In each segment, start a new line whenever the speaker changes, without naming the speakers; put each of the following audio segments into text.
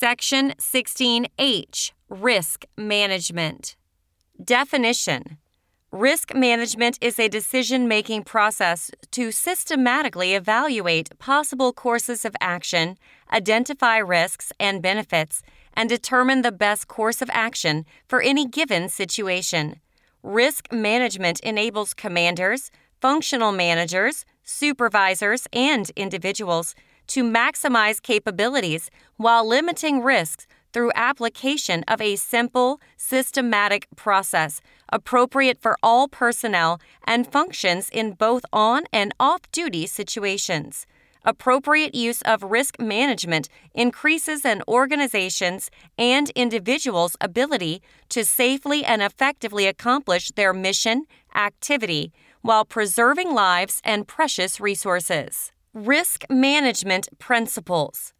Section 16H Risk Management. Definition Risk management is a decision making process to systematically evaluate possible courses of action, identify risks and benefits, and determine the best course of action for any given situation. Risk management enables commanders, functional managers, supervisors, and individuals to maximize capabilities while limiting risks through application of a simple, systematic process appropriate for all personnel and functions in both on and off duty situations. Appropriate use of risk management increases an organization's and individuals' ability to safely and effectively accomplish their mission, activity, while preserving lives and precious resources. Risk Management Principles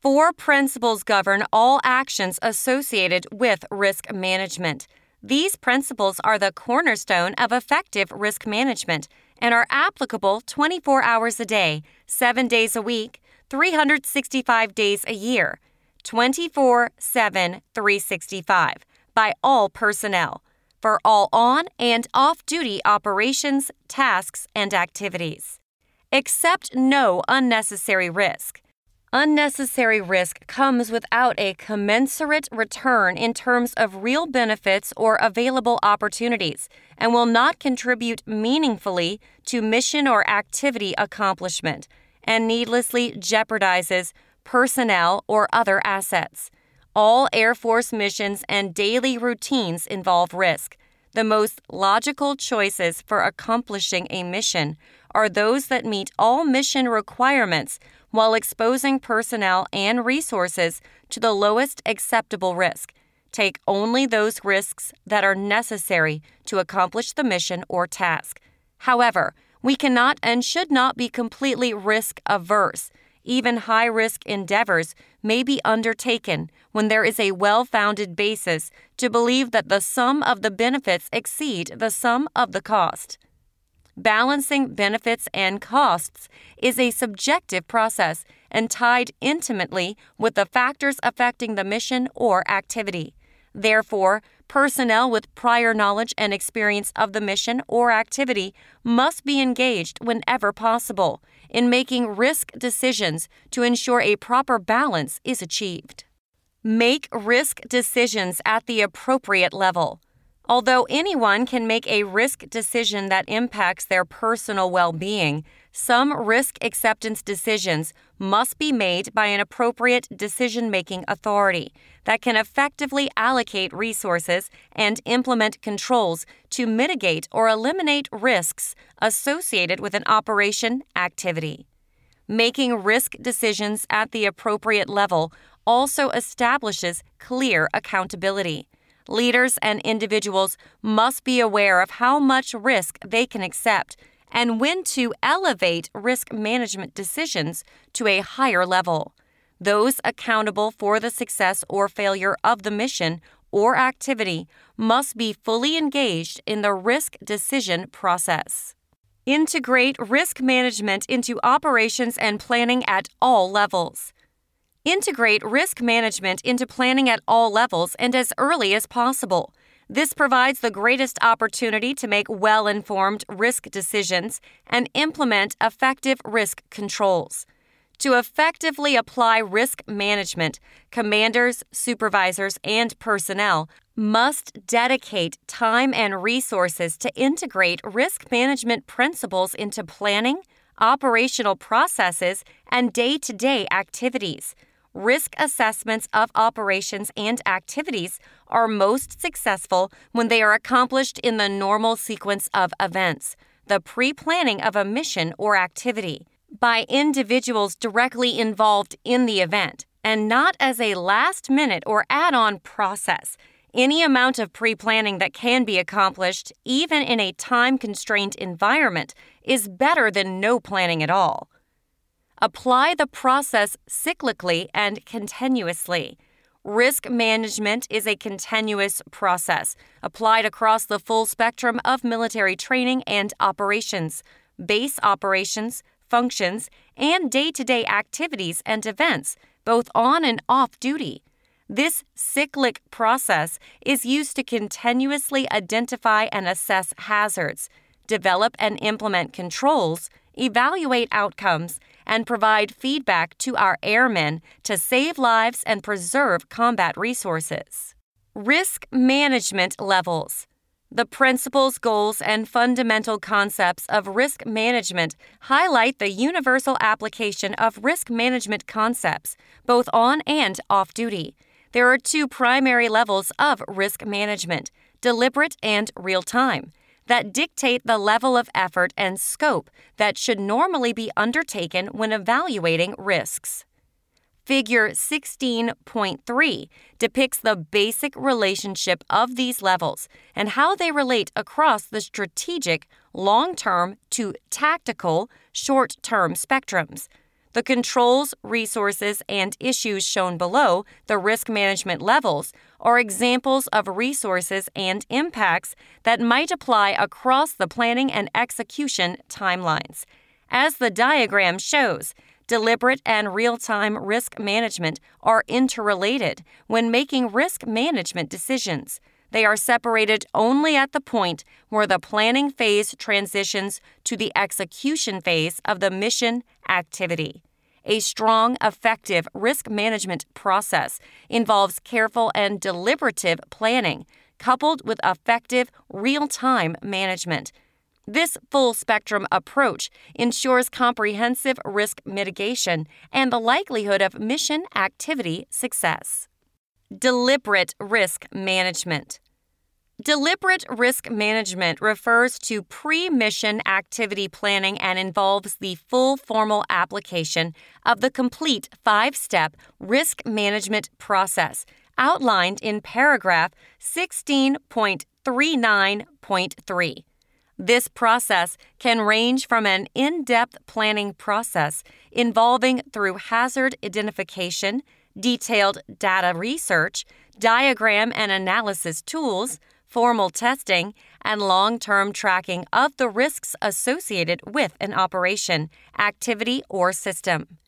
Four principles govern all actions associated with risk management. These principles are the cornerstone of effective risk management and are applicable 24 hours a day, 7 days a week, 365 days a year, 24 7 365 by all personnel for all on and off duty operations, tasks, and activities. Accept no unnecessary risk. Unnecessary risk comes without a commensurate return in terms of real benefits or available opportunities and will not contribute meaningfully to mission or activity accomplishment and needlessly jeopardizes personnel or other assets. All Air Force missions and daily routines involve risk. The most logical choices for accomplishing a mission are those that meet all mission requirements while exposing personnel and resources to the lowest acceptable risk. Take only those risks that are necessary to accomplish the mission or task. However, we cannot and should not be completely risk averse. Even high risk endeavors may be undertaken when there is a well founded basis to believe that the sum of the benefits exceed the sum of the cost. Balancing benefits and costs is a subjective process and tied intimately with the factors affecting the mission or activity. Therefore, personnel with prior knowledge and experience of the mission or activity must be engaged whenever possible in making risk decisions to ensure a proper balance is achieved. Make risk decisions at the appropriate level. Although anyone can make a risk decision that impacts their personal well being, some risk acceptance decisions must be made by an appropriate decision making authority that can effectively allocate resources and implement controls to mitigate or eliminate risks associated with an operation activity. Making risk decisions at the appropriate level also establishes clear accountability leaders and individuals must be aware of how much risk they can accept and when to elevate risk management decisions to a higher level. Those accountable for the success or failure of the mission or activity must be fully engaged in the risk decision process. Integrate risk management into operations and planning at all levels. Integrate risk management into planning at all levels and as early as possible. This provides the greatest opportunity to make well informed risk decisions and implement effective risk controls. To effectively apply risk management, commanders, supervisors, and personnel must dedicate time and resources to integrate risk management principles into planning, operational processes, and day to day activities. Risk assessments of operations and activities are most successful when they are accomplished in the normal sequence of events, the pre planning of a mission or activity, by individuals directly involved in the event, and not as a last minute or add on process. Any amount of pre planning that can be accomplished, even in a time constrained environment, is better than no planning at all. Apply the process cyclically and continuously. Risk management is a continuous process applied across the full spectrum of military training and operations, base operations, functions, and day to day activities and events, both on and off duty. This cyclic process is used to continuously identify and assess hazards, develop and implement controls, evaluate outcomes, and provide feedback to our airmen to save lives and preserve combat resources. Risk management levels. The principles, goals, and fundamental concepts of risk management highlight the universal application of risk management concepts, both on and off duty. There are two primary levels of risk management deliberate and real time that dictate the level of effort and scope that should normally be undertaken when evaluating risks. Figure 16.3 depicts the basic relationship of these levels and how they relate across the strategic, long term to tactical, short term spectrums. The controls, resources, and issues shown below, the risk management levels, are examples of resources and impacts that might apply across the planning and execution timelines. As the diagram shows, deliberate and real time risk management are interrelated when making risk management decisions. They are separated only at the point where the planning phase transitions to the execution phase of the mission activity. A strong, effective risk management process involves careful and deliberative planning, coupled with effective, real time management. This full spectrum approach ensures comprehensive risk mitigation and the likelihood of mission activity success. Deliberate risk management. Deliberate risk management refers to pre mission activity planning and involves the full formal application of the complete five step risk management process outlined in paragraph 16.39.3. This process can range from an in depth planning process involving through hazard identification, detailed data research, diagram and analysis tools formal testing, and long term tracking of the risks associated with an operation, activity, or system,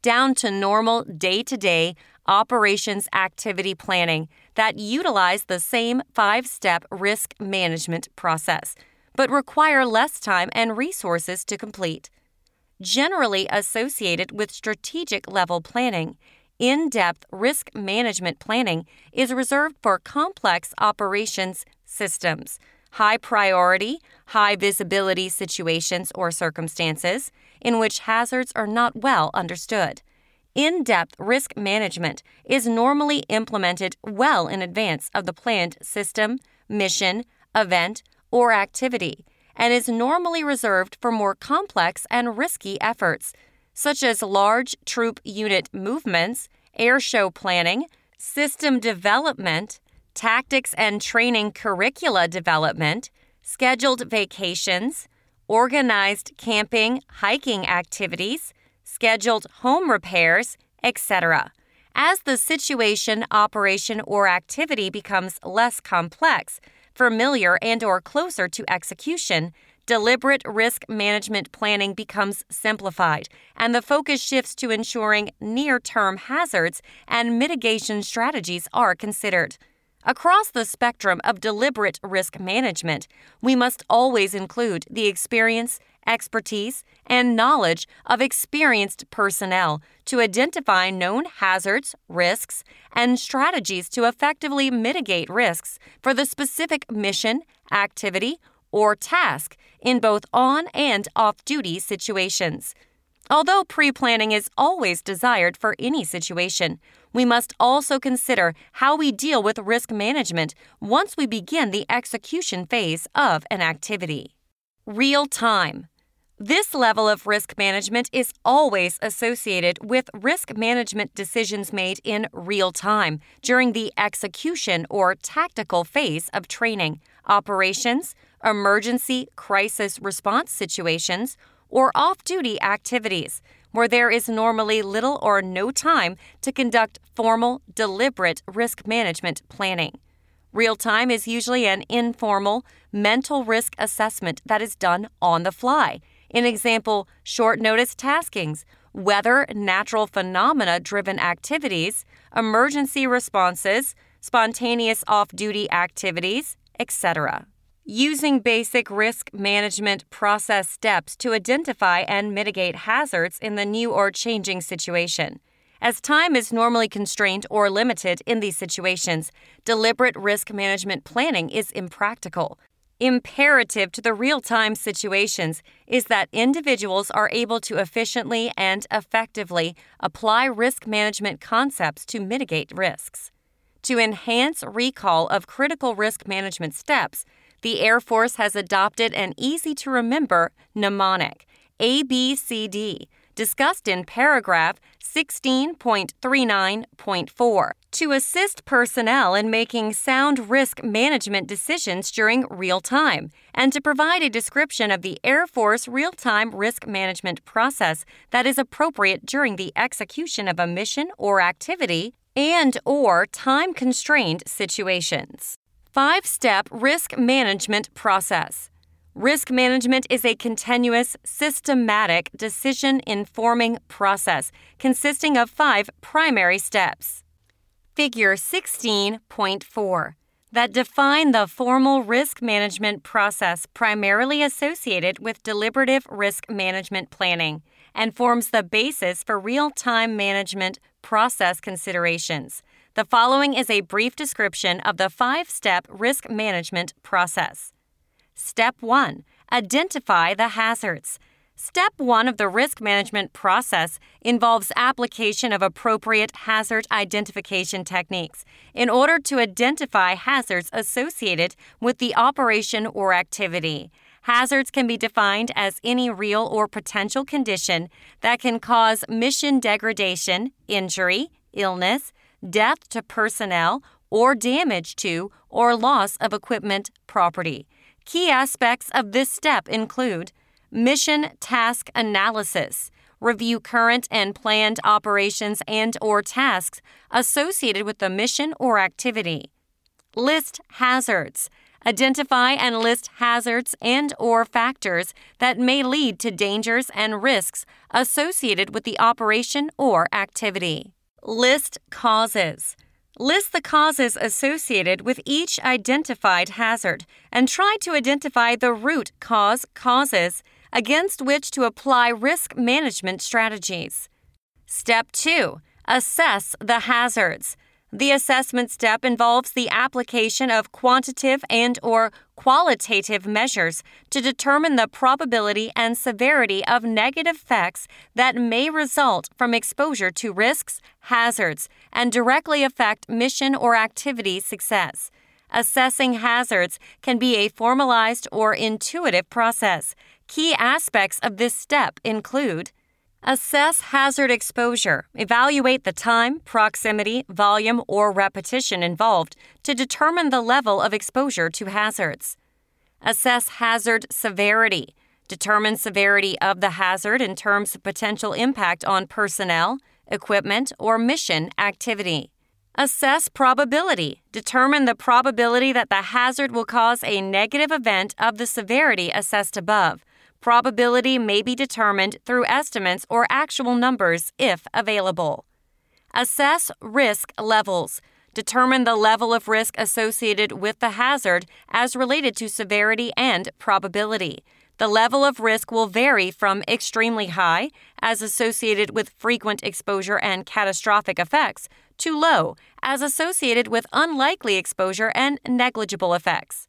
down to normal day to day operations activity planning that utilize the same five step risk management process, but require less time and resources to complete. Generally associated with strategic level planning, in depth risk management planning is reserved for complex operations systems, high priority, high visibility situations or circumstances in which hazards are not well understood. In depth risk management is normally implemented well in advance of the planned system, mission, event, or activity, and is normally reserved for more complex and risky efforts such as large troop unit movements, air show planning, system development, tactics and training curricula development, scheduled vacations, organized camping, hiking activities, scheduled home repairs, etc. As the situation, operation, or activity becomes less complex, familiar, and or closer to execution, deliberate risk management planning becomes simplified, and the focus shifts to ensuring near term hazards and mitigation strategies are considered. Across the spectrum of deliberate risk management, we must always include the experience, expertise, and knowledge of experienced personnel to identify known hazards, risks, and strategies to effectively mitigate risks for the specific mission, activity, or task in both on and off duty situations. Although pre planning is always desired for any situation, we must also consider how we deal with risk management once we begin the execution phase of an activity. Real time. This level of risk management is always associated with risk management decisions made in real time during the execution or tactical phase of training, operations, emergency crisis response situations, or off duty activities, where there is normally little or no time to conduct formal, deliberate risk management planning. Real time is usually an informal, mental risk assessment that is done on the fly. In example, short notice taskings weather, natural phenomena driven activities, emergency responses, spontaneous off duty activities, etc. Using basic risk management process steps to identify and mitigate hazards in the new or changing situation. As time is normally constrained or limited in these situations, deliberate risk management planning is impractical. Imperative to the real time situations is that individuals are able to efficiently and effectively apply risk management concepts to mitigate risks. To enhance recall of critical risk management steps, the Air Force has adopted an easy to remember mnemonic ABCD discussed in paragraph 16.39.4 to assist personnel in making sound risk management decisions during real time and to provide a description of the Air Force real time risk management process that is appropriate during the execution of a mission or activity and or time-constrained situations. 5-step risk management process. Risk management is a continuous, systematic decision informing process consisting of five primary steps. Figure 16.4 that define the formal risk management process primarily associated with deliberative risk management planning and forms the basis for real time management process considerations. The following is a brief description of the five step risk management process. Step 1 Identify the hazards. Step 1 of the risk management process involves application of appropriate hazard identification techniques in order to identify hazards associated with the operation or activity. Hazards can be defined as any real or potential condition that can cause mission degradation, injury, illness, death to personnel, or damage to or loss of equipment, property. Key aspects of this step include mission task analysis, review current and planned operations and or tasks associated with the mission or activity. List hazards Identify and list hazards and or factors that may lead to dangers and risks associated with the operation or activity. List causes. List the causes associated with each identified hazard and try to identify the root cause causes against which to apply risk management strategies. Step 2. Assess the hazards. The assessment step involves the application of quantitative and or qualitative measures to determine the probability and severity of negative effects that may result from exposure to risks, hazards, and directly affect mission or activity success. Assessing hazards can be a formalized or intuitive process. Key aspects of this step include Assess hazard exposure. Evaluate the time, proximity, volume, or repetition involved to determine the level of exposure to hazards. Assess hazard severity. Determine severity of the hazard in terms of potential impact on personnel, equipment, or mission activity. Assess probability. Determine the probability that the hazard will cause a negative event of the severity assessed above Probability may be determined through estimates or actual numbers if available. Assess risk levels. Determine the level of risk associated with the hazard as related to severity and probability. The level of risk will vary from extremely high, as associated with frequent exposure and catastrophic effects, to low, as associated with unlikely exposure and negligible effects.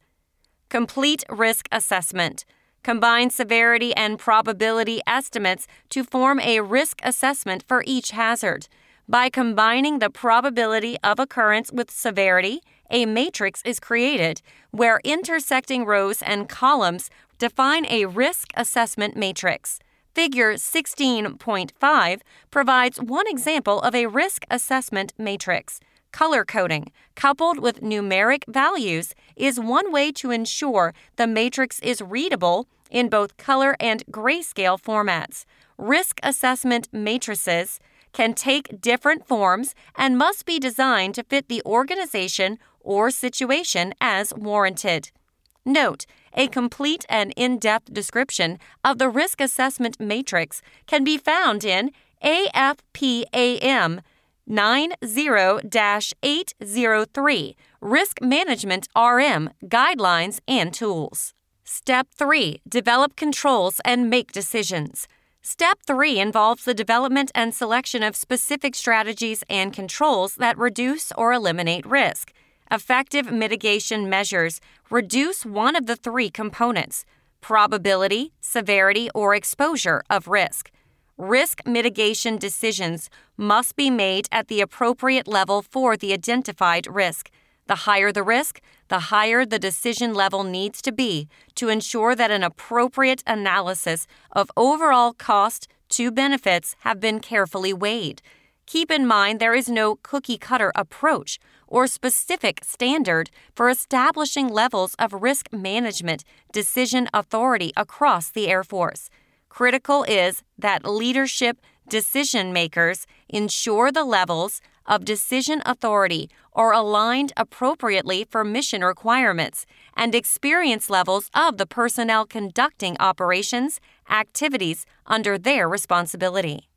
Complete risk assessment. Combine severity and probability estimates to form a risk assessment for each hazard. By combining the probability of occurrence with severity, a matrix is created where intersecting rows and columns define a risk assessment matrix. Figure 16.5 provides one example of a risk assessment matrix. Color coding, coupled with numeric values, is one way to ensure the matrix is readable in both color and grayscale formats. Risk assessment matrices can take different forms and must be designed to fit the organization or situation as warranted. Note, a complete and in depth description of the risk assessment matrix can be found in AFPAM 90 803 Risk Management RM Guidelines and Tools. Step 3 Develop controls and make decisions. Step 3 involves the development and selection of specific strategies and controls that reduce or eliminate risk. Effective mitigation measures reduce one of the three components probability, severity, or exposure of risk. Risk mitigation decisions must be made at the appropriate level for the identified risk. The higher the risk, the higher the decision level needs to be to ensure that an appropriate analysis of overall cost to benefits have been carefully weighed. Keep in mind there is no cookie cutter approach or specific standard for establishing levels of risk management decision authority across the Air Force. Critical is that leadership decision makers ensure the levels of decision authority are aligned appropriately for mission requirements and experience levels of the personnel conducting operations activities under their responsibility.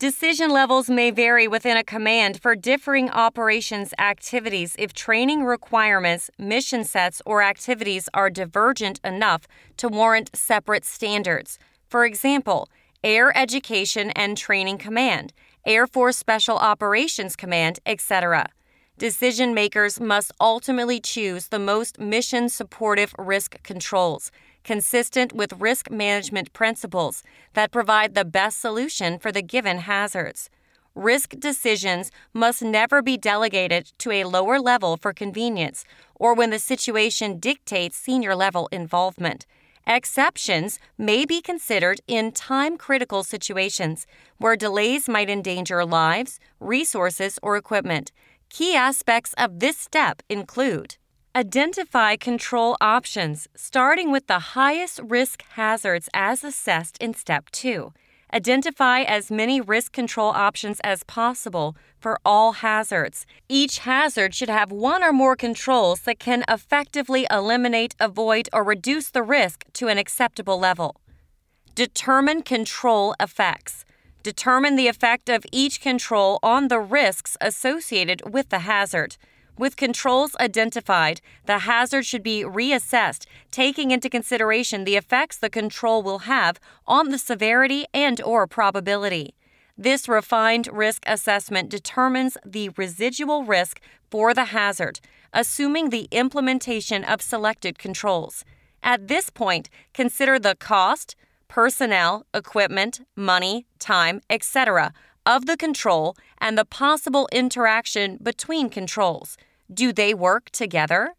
Decision levels may vary within a command for differing operations activities if training requirements, mission sets, or activities are divergent enough to warrant separate standards. For example, Air Education and Training Command, Air Force Special Operations Command, etc. Decision makers must ultimately choose the most mission supportive risk controls, consistent with risk management principles that provide the best solution for the given hazards. Risk decisions must never be delegated to a lower level for convenience or when the situation dictates senior level involvement. Exceptions may be considered in time critical situations where delays might endanger lives, resources, or equipment. Key aspects of this step include Identify control options, starting with the highest risk hazards as assessed in Step 2. Identify as many risk control options as possible for all hazards. Each hazard should have one or more controls that can effectively eliminate, avoid, or reduce the risk to an acceptable level. Determine control effects. Determine the effect of each control on the risks associated with the hazard. With controls identified, the hazard should be reassessed, taking into consideration the effects the control will have on the severity and or probability. This refined risk assessment determines the residual risk for the hazard, assuming the implementation of selected controls. At this point, consider the cost, personnel, equipment, money, time, etc. of the control and the possible interaction between controls. Do they work together?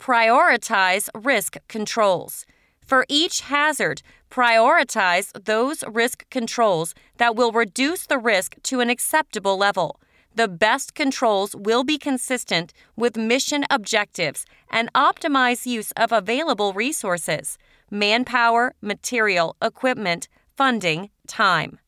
Prioritize risk controls. For each hazard, prioritize those risk controls that will reduce the risk to an acceptable level. The best controls will be consistent with mission objectives and optimize use of available resources manpower, material, equipment, funding, time.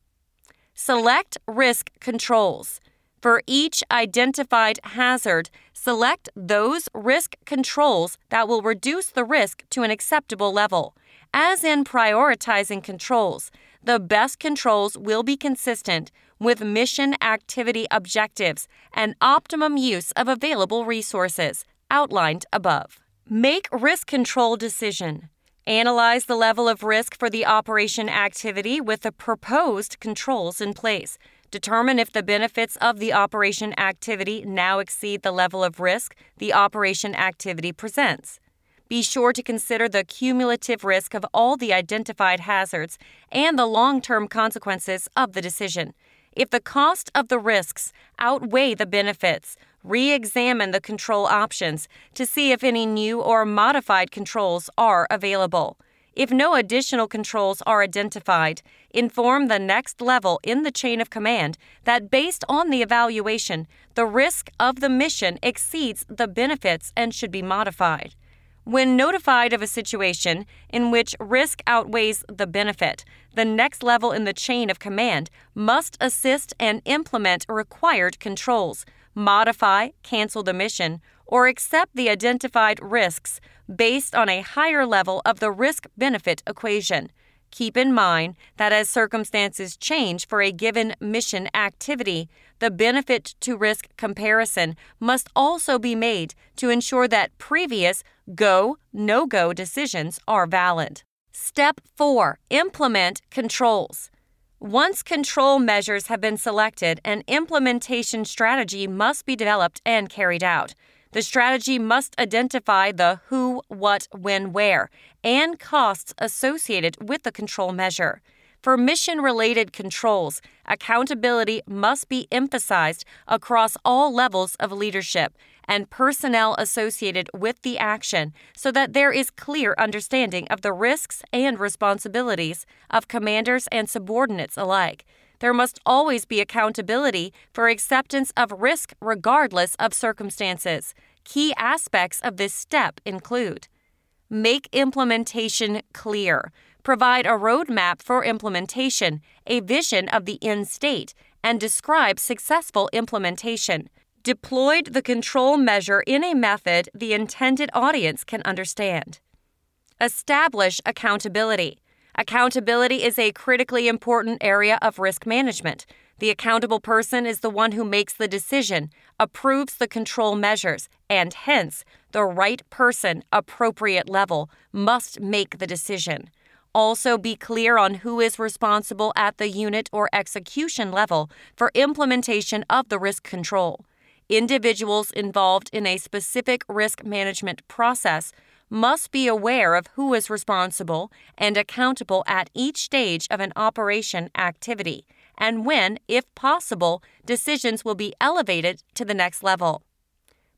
Select risk controls. For each identified hazard, select those risk controls that will reduce the risk to an acceptable level. As in prioritizing controls, the best controls will be consistent with mission activity objectives and optimum use of available resources outlined above. Make risk control decision. Analyze the level of risk for the operation activity with the proposed controls in place. Determine if the benefits of the operation activity now exceed the level of risk the operation activity presents. Be sure to consider the cumulative risk of all the identified hazards and the long term consequences of the decision. If the cost of the risks outweigh the benefits, re examine the control options to see if any new or modified controls are available. If no additional controls are identified, inform the next level in the chain of command that based on the evaluation, the risk of the mission exceeds the benefits and should be modified. When notified of a situation in which risk outweighs the benefit, the next level in the chain of command must assist and implement required controls, modify, cancel the mission, or accept the identified risks based on a higher level of the risk benefit equation. Keep in mind that as circumstances change for a given mission activity, the benefit to risk comparison must also be made to ensure that previous go, no go decisions are valid. Step 4 Implement controls. Once control measures have been selected, an implementation strategy must be developed and carried out. The strategy must identify the who, what, when, where, and costs associated with the control measure. For mission related controls, accountability must be emphasized across all levels of leadership and personnel associated with the action so that there is clear understanding of the risks and responsibilities of commanders and subordinates alike. There must always be accountability for acceptance of risk regardless of circumstances. Key aspects of this step include make implementation clear, provide a roadmap for implementation, a vision of the end state, and describe successful implementation. Deployed the control measure in a method the intended audience can understand. Establish accountability. Accountability is a critically important area of risk management. The accountable person is the one who makes the decision, approves the control measures, and hence, the right person, appropriate level, must make the decision. Also, be clear on who is responsible at the unit or execution level for implementation of the risk control. Individuals involved in a specific risk management process must be aware of who is responsible and accountable at each stage of an operation activity, and when, if possible, decisions will be elevated to the next level.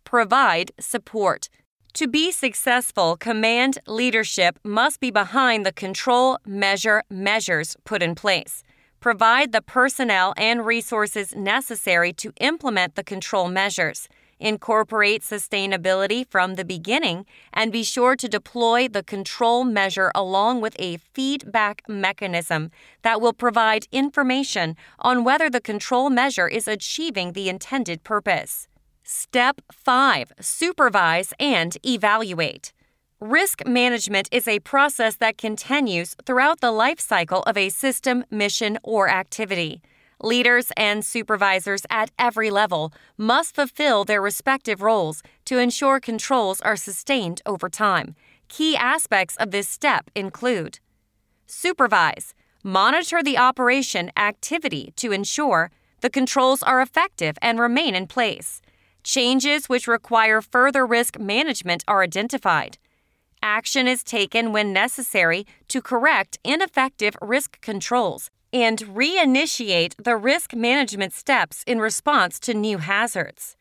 Provide support. To be successful, command leadership must be behind the control measure measures put in place provide the personnel and resources necessary to implement the control measures, incorporate sustainability from the beginning, and be sure to deploy the control measure along with a feedback mechanism that will provide information on whether the control measure is achieving the intended purpose. Step 5 Supervise and evaluate. Risk management is a process that continues throughout the life cycle of a system, mission, or activity. Leaders and supervisors at every level must fulfill their respective roles to ensure controls are sustained over time. Key aspects of this step include Supervise, monitor the operation activity to ensure the controls are effective and remain in place. Changes which require further risk management are identified. Action is taken when necessary to correct ineffective risk controls and reinitiate the risk management steps in response to new hazards.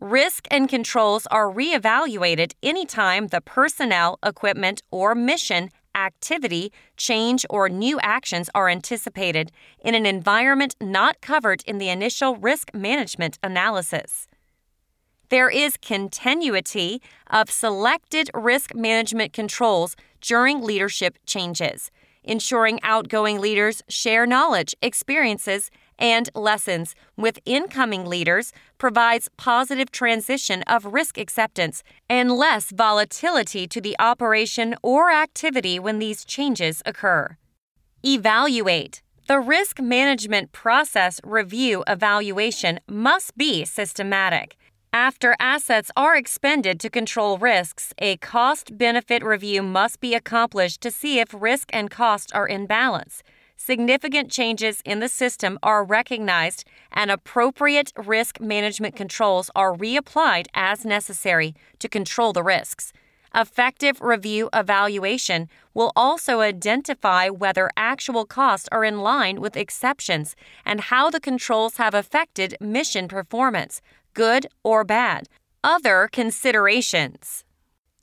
Risk and controls are reevaluated anytime the personnel, equipment, or mission activity, change, or new actions are anticipated in an environment not covered in the initial risk management analysis there is continuity of selected risk management controls during leadership changes, ensuring outgoing leaders share knowledge, experiences, and lessons with incoming leaders provides positive transition of risk acceptance and less volatility to the operation or activity when these changes occur. Evaluate. The risk management process review evaluation must be systematic. After assets are expended to control risks, a cost benefit review must be accomplished to see if risk and cost are in balance. Significant changes in the system are recognized and appropriate risk management controls are reapplied as necessary to control the risks. Effective review evaluation will also identify whether actual costs are in line with exceptions and how the controls have affected mission performance, good or bad. Other considerations.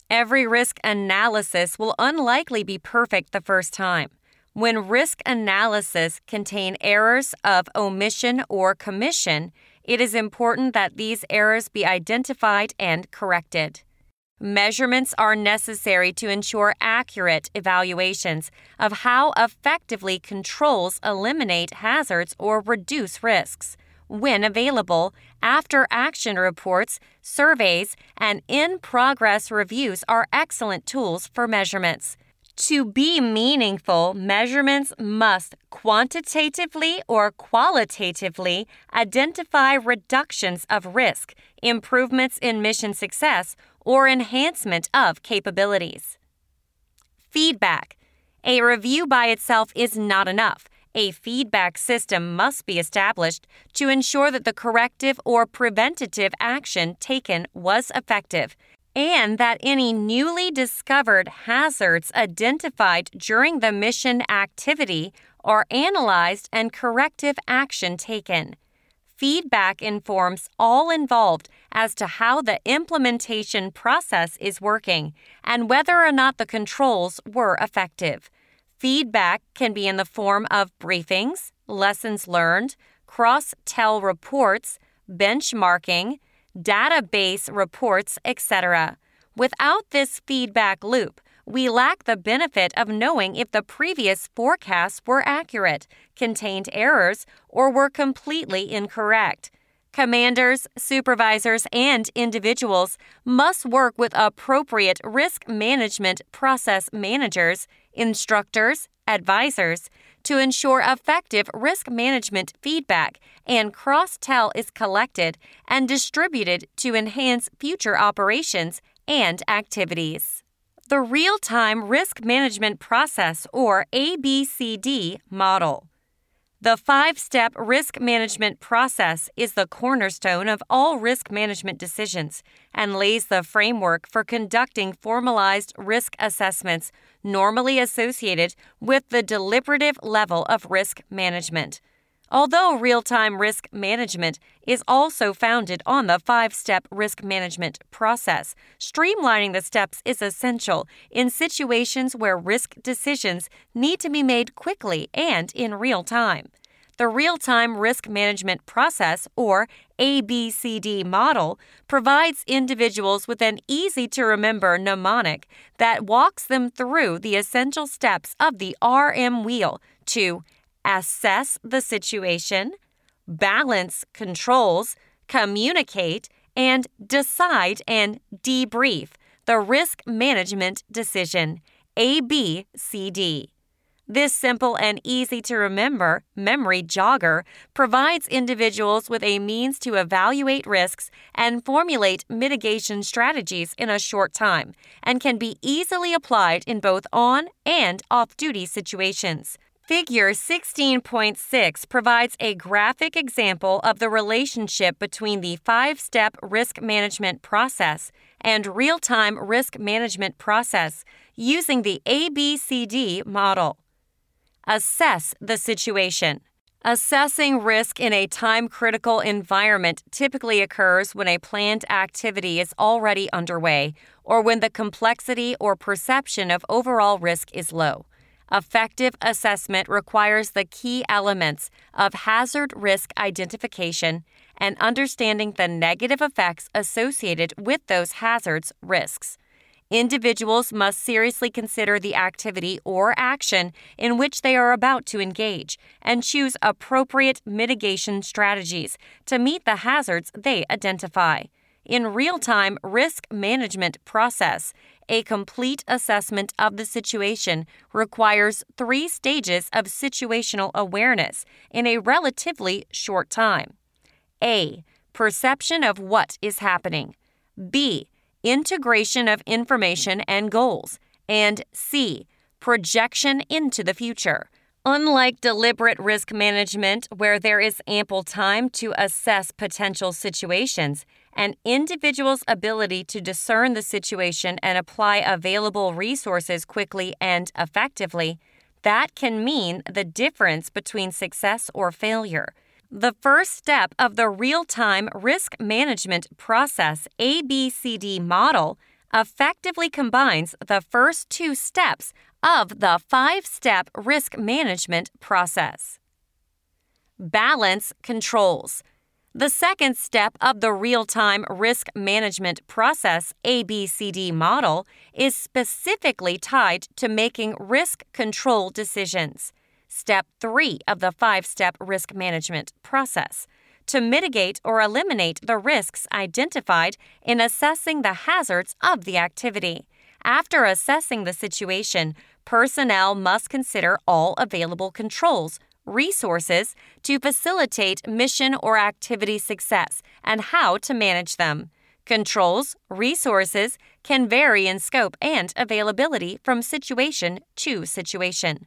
Every risk analysis will unlikely be perfect the first time. When risk analysis contain errors of omission or commission, it is important that these errors be identified and corrected. Measurements are necessary to ensure accurate evaluations of how effectively controls eliminate hazards or reduce risks when available, after action reports, surveys, and in progress reviews are excellent tools for measurements. To be meaningful, measurements must quantitatively or qualitatively identify reductions of risk, improvements in mission success, or enhancement of capabilities. Feedback. A review by itself is not enough. A feedback system must be established to ensure that the corrective or preventative action taken was effective and that any newly discovered hazards identified during the mission activity are analyzed and corrective action taken. Feedback informs all involved as to how the implementation process is working and whether or not the controls were effective. Feedback can be in the form of briefings, lessons learned, cross tell reports, benchmarking, database reports, etc. Without this feedback loop, we lack the benefit of knowing if the previous forecasts were accurate, contained errors, or were completely incorrect. Commanders, supervisors, and individuals must work with appropriate risk management process managers, instructors, advisors to ensure effective risk management feedback and cross tell is collected and distributed to enhance future operations and activities. The Real Time Risk Management Process, or ABCD, model. The five step risk management process is the cornerstone of all risk management decisions and lays the framework for conducting formalized risk assessments normally associated with the deliberative level of risk management. Although real time risk management is also founded on the five step risk management process, streamlining the steps is essential in situations where risk decisions need to be made quickly and in real time. The Real Time Risk Management Process, or ABCD model, provides individuals with an easy to remember mnemonic that walks them through the essential steps of the RM wheel to assess the situation, balance controls, communicate, and decide and debrief the risk management decision. ABCD. This simple and easy to remember memory jogger provides individuals with a means to evaluate risks and formulate mitigation strategies in a short time and can be easily applied in both on and off duty situations. Figure 16.6 provides a graphic example of the relationship between the five step risk management process and real time risk management process using the ABCD model. Assess the situation. Assessing risk in a time critical environment typically occurs when a planned activity is already underway or when the complexity or perception of overall risk is low. Effective assessment requires the key elements of hazard risk identification and understanding the negative effects associated with those hazards risks. Individuals must seriously consider the activity or action in which they are about to engage and choose appropriate mitigation strategies to meet the hazards they identify. In real time risk management process, a complete assessment of the situation requires three stages of situational awareness in a relatively short time. A. Perception of what is happening. B integration of information and goals, and C, projection into the future. Unlike deliberate risk management, where there is ample time to assess potential situations, an individual's ability to discern the situation and apply available resources quickly and effectively, that can mean the difference between success or failure. The first step of the real time risk management process ABCD model effectively combines the first two steps of the five step risk management process. Balance controls. The second step of the real time risk management process ABCD model is specifically tied to making risk control decisions step three of the five step risk management process to mitigate or eliminate the risks identified in assessing the hazards of the activity. After assessing the situation, personnel must consider all available controls, resources to facilitate mission or activity success and how to manage them. Controls, resources can vary in scope and availability from situation to situation.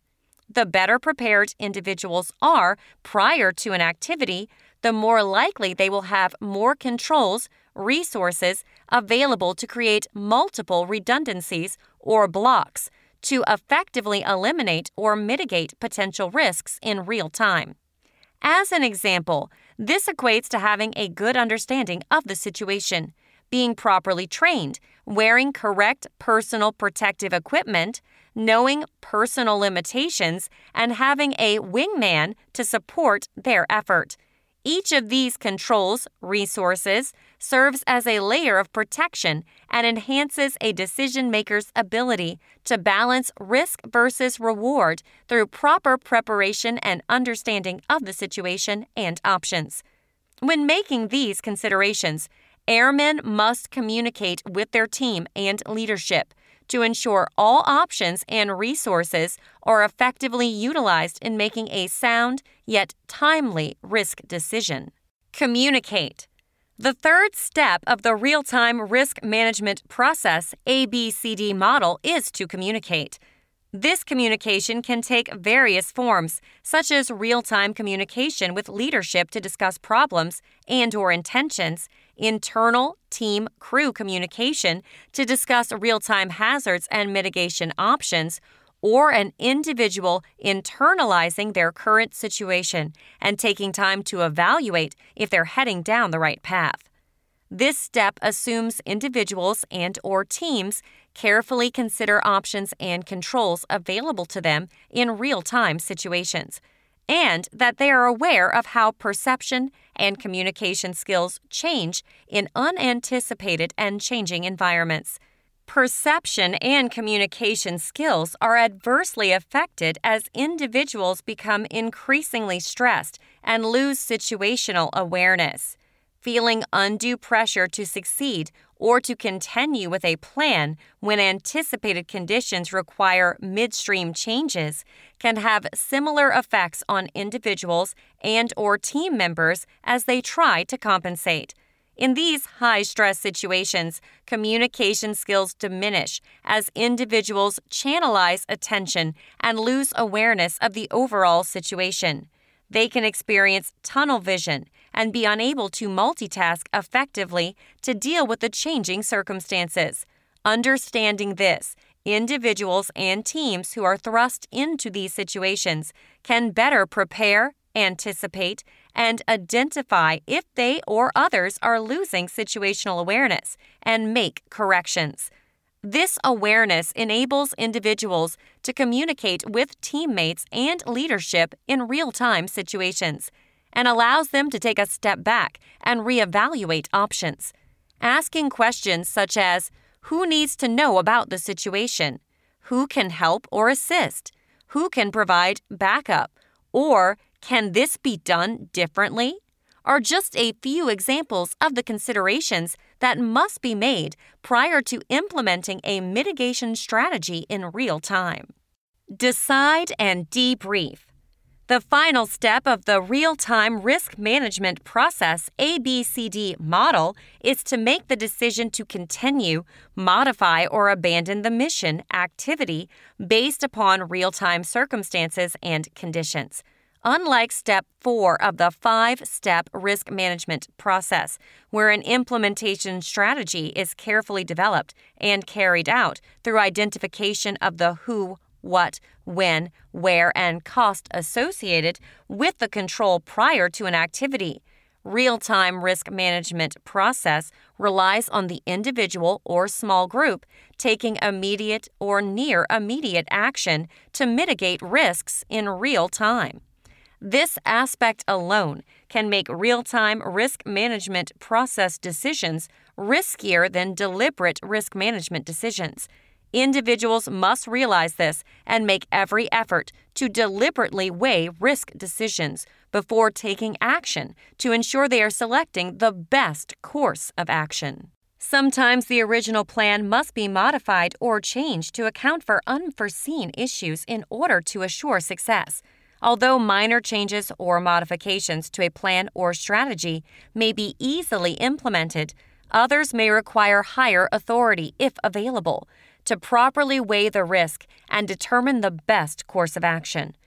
The better prepared individuals are prior to an activity, the more likely they will have more controls, resources available to create multiple redundancies or blocks to effectively eliminate or mitigate potential risks in real time. As an example, this equates to having a good understanding of the situation, being properly trained, wearing correct personal protective equipment, knowing personal limitations, and having a wingman to support their effort. Each of these controls, resources, serves as a layer of protection and enhances a decision maker's ability to balance risk versus reward through proper preparation and understanding of the situation and options. When making these considerations, airmen must communicate with their team and leadership to ensure all options and resources are effectively utilized in making a sound yet timely risk decision. Communicate. The third step of the real time risk management process ABCD model is to communicate. This communication can take various forms, such as real-time communication with leadership to discuss problems and or intentions, internal team crew communication to discuss real time hazards and mitigation options, or an individual internalizing their current situation and taking time to evaluate if they're heading down the right path. This step assumes individuals and or teams carefully consider options and controls available to them in real-time situations and that they are aware of how perception and communication skills change in unanticipated and changing environments. Perception and communication skills are adversely affected as individuals become increasingly stressed and lose situational awareness. Feeling undue pressure to succeed or to continue with a plan when anticipated conditions require midstream changes can have similar effects on individuals and or team members as they try to compensate. In these high stress situations, communication skills diminish as individuals channelize attention and lose awareness of the overall situation. They can experience tunnel vision and be unable to multitask effectively to deal with the changing circumstances. Understanding this, individuals and teams who are thrust into these situations can better prepare, anticipate, and identify if they or others are losing situational awareness and make corrections. This awareness enables individuals to communicate with teammates and leadership in real time situations and allows them to take a step back and reevaluate options. Asking questions such as Who needs to know about the situation? Who can help or assist? Who can provide backup? Or Can this be done differently? are just a few examples of the considerations that must be made prior to implementing a mitigation strategy in real time. Decide and debrief. The final step of the real time risk management process ABCD model is to make the decision to continue, modify, or abandon the mission activity based upon real time circumstances and conditions. Unlike step four of the five step risk management process, where an implementation strategy is carefully developed and carried out through identification of the who, what, when, where, and cost associated with the control prior to an activity. Real time risk management process relies on the individual or small group taking immediate or near immediate action to mitigate risks in real time. This aspect alone can make real time risk management process decisions riskier than deliberate risk management decisions. Individuals must realize this and make every effort to deliberately weigh risk decisions before taking action to ensure they are selecting the best course of action. Sometimes the original plan must be modified or changed to account for unforeseen issues in order to assure success. Although minor changes or modifications to a plan or strategy may be easily implemented, others may require higher authority, if available, to properly weigh the risk and determine the best course of action.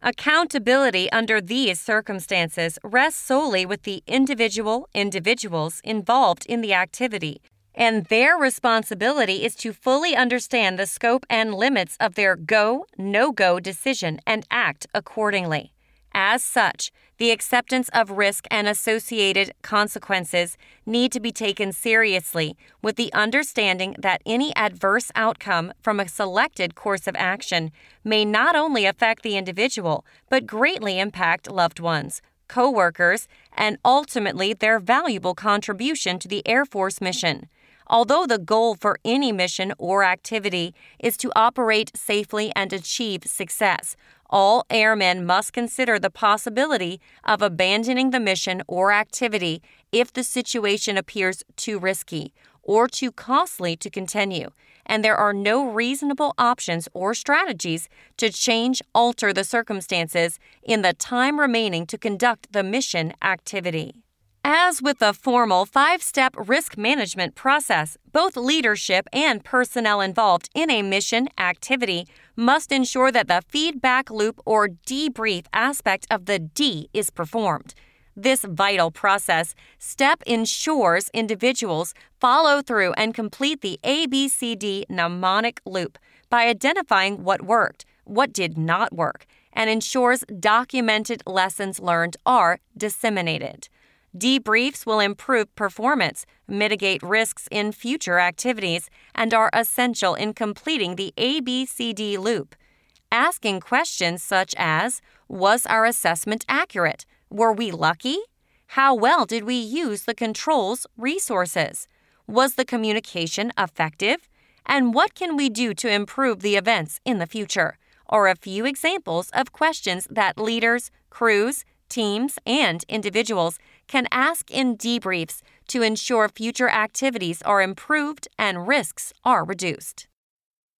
Accountability under these circumstances rests solely with the individual individuals involved in the activity, and their responsibility is to fully understand the scope and limits of their go no go decision and act accordingly. As such, the acceptance of risk and associated consequences need to be taken seriously with the understanding that any adverse outcome from a selected course of action may not only affect the individual, but greatly impact loved ones, coworkers, and ultimately their valuable contribution to the Air Force mission. Although the goal for any mission or activity is to operate safely and achieve success, all airmen must consider the possibility of abandoning the mission or activity if the situation appears too risky or too costly to continue, and there are no reasonable options or strategies to change, alter the circumstances in the time remaining to conduct the mission activity. As with the formal five step risk management process, both leadership and personnel involved in a mission activity must ensure that the feedback loop or debrief aspect of the D is performed. This vital process step ensures individuals follow through and complete the ABCD mnemonic loop by identifying what worked, what did not work, and ensures documented lessons learned are disseminated. Debriefs will improve performance, mitigate risks in future activities, and are essential in completing the ABCD loop. Asking questions such as Was our assessment accurate? Were we lucky? How well did we use the control's resources? Was the communication effective? And what can we do to improve the events in the future? Are a few examples of questions that leaders, crews, teams, and individuals can ask in debriefs to ensure future activities are improved and risks are reduced.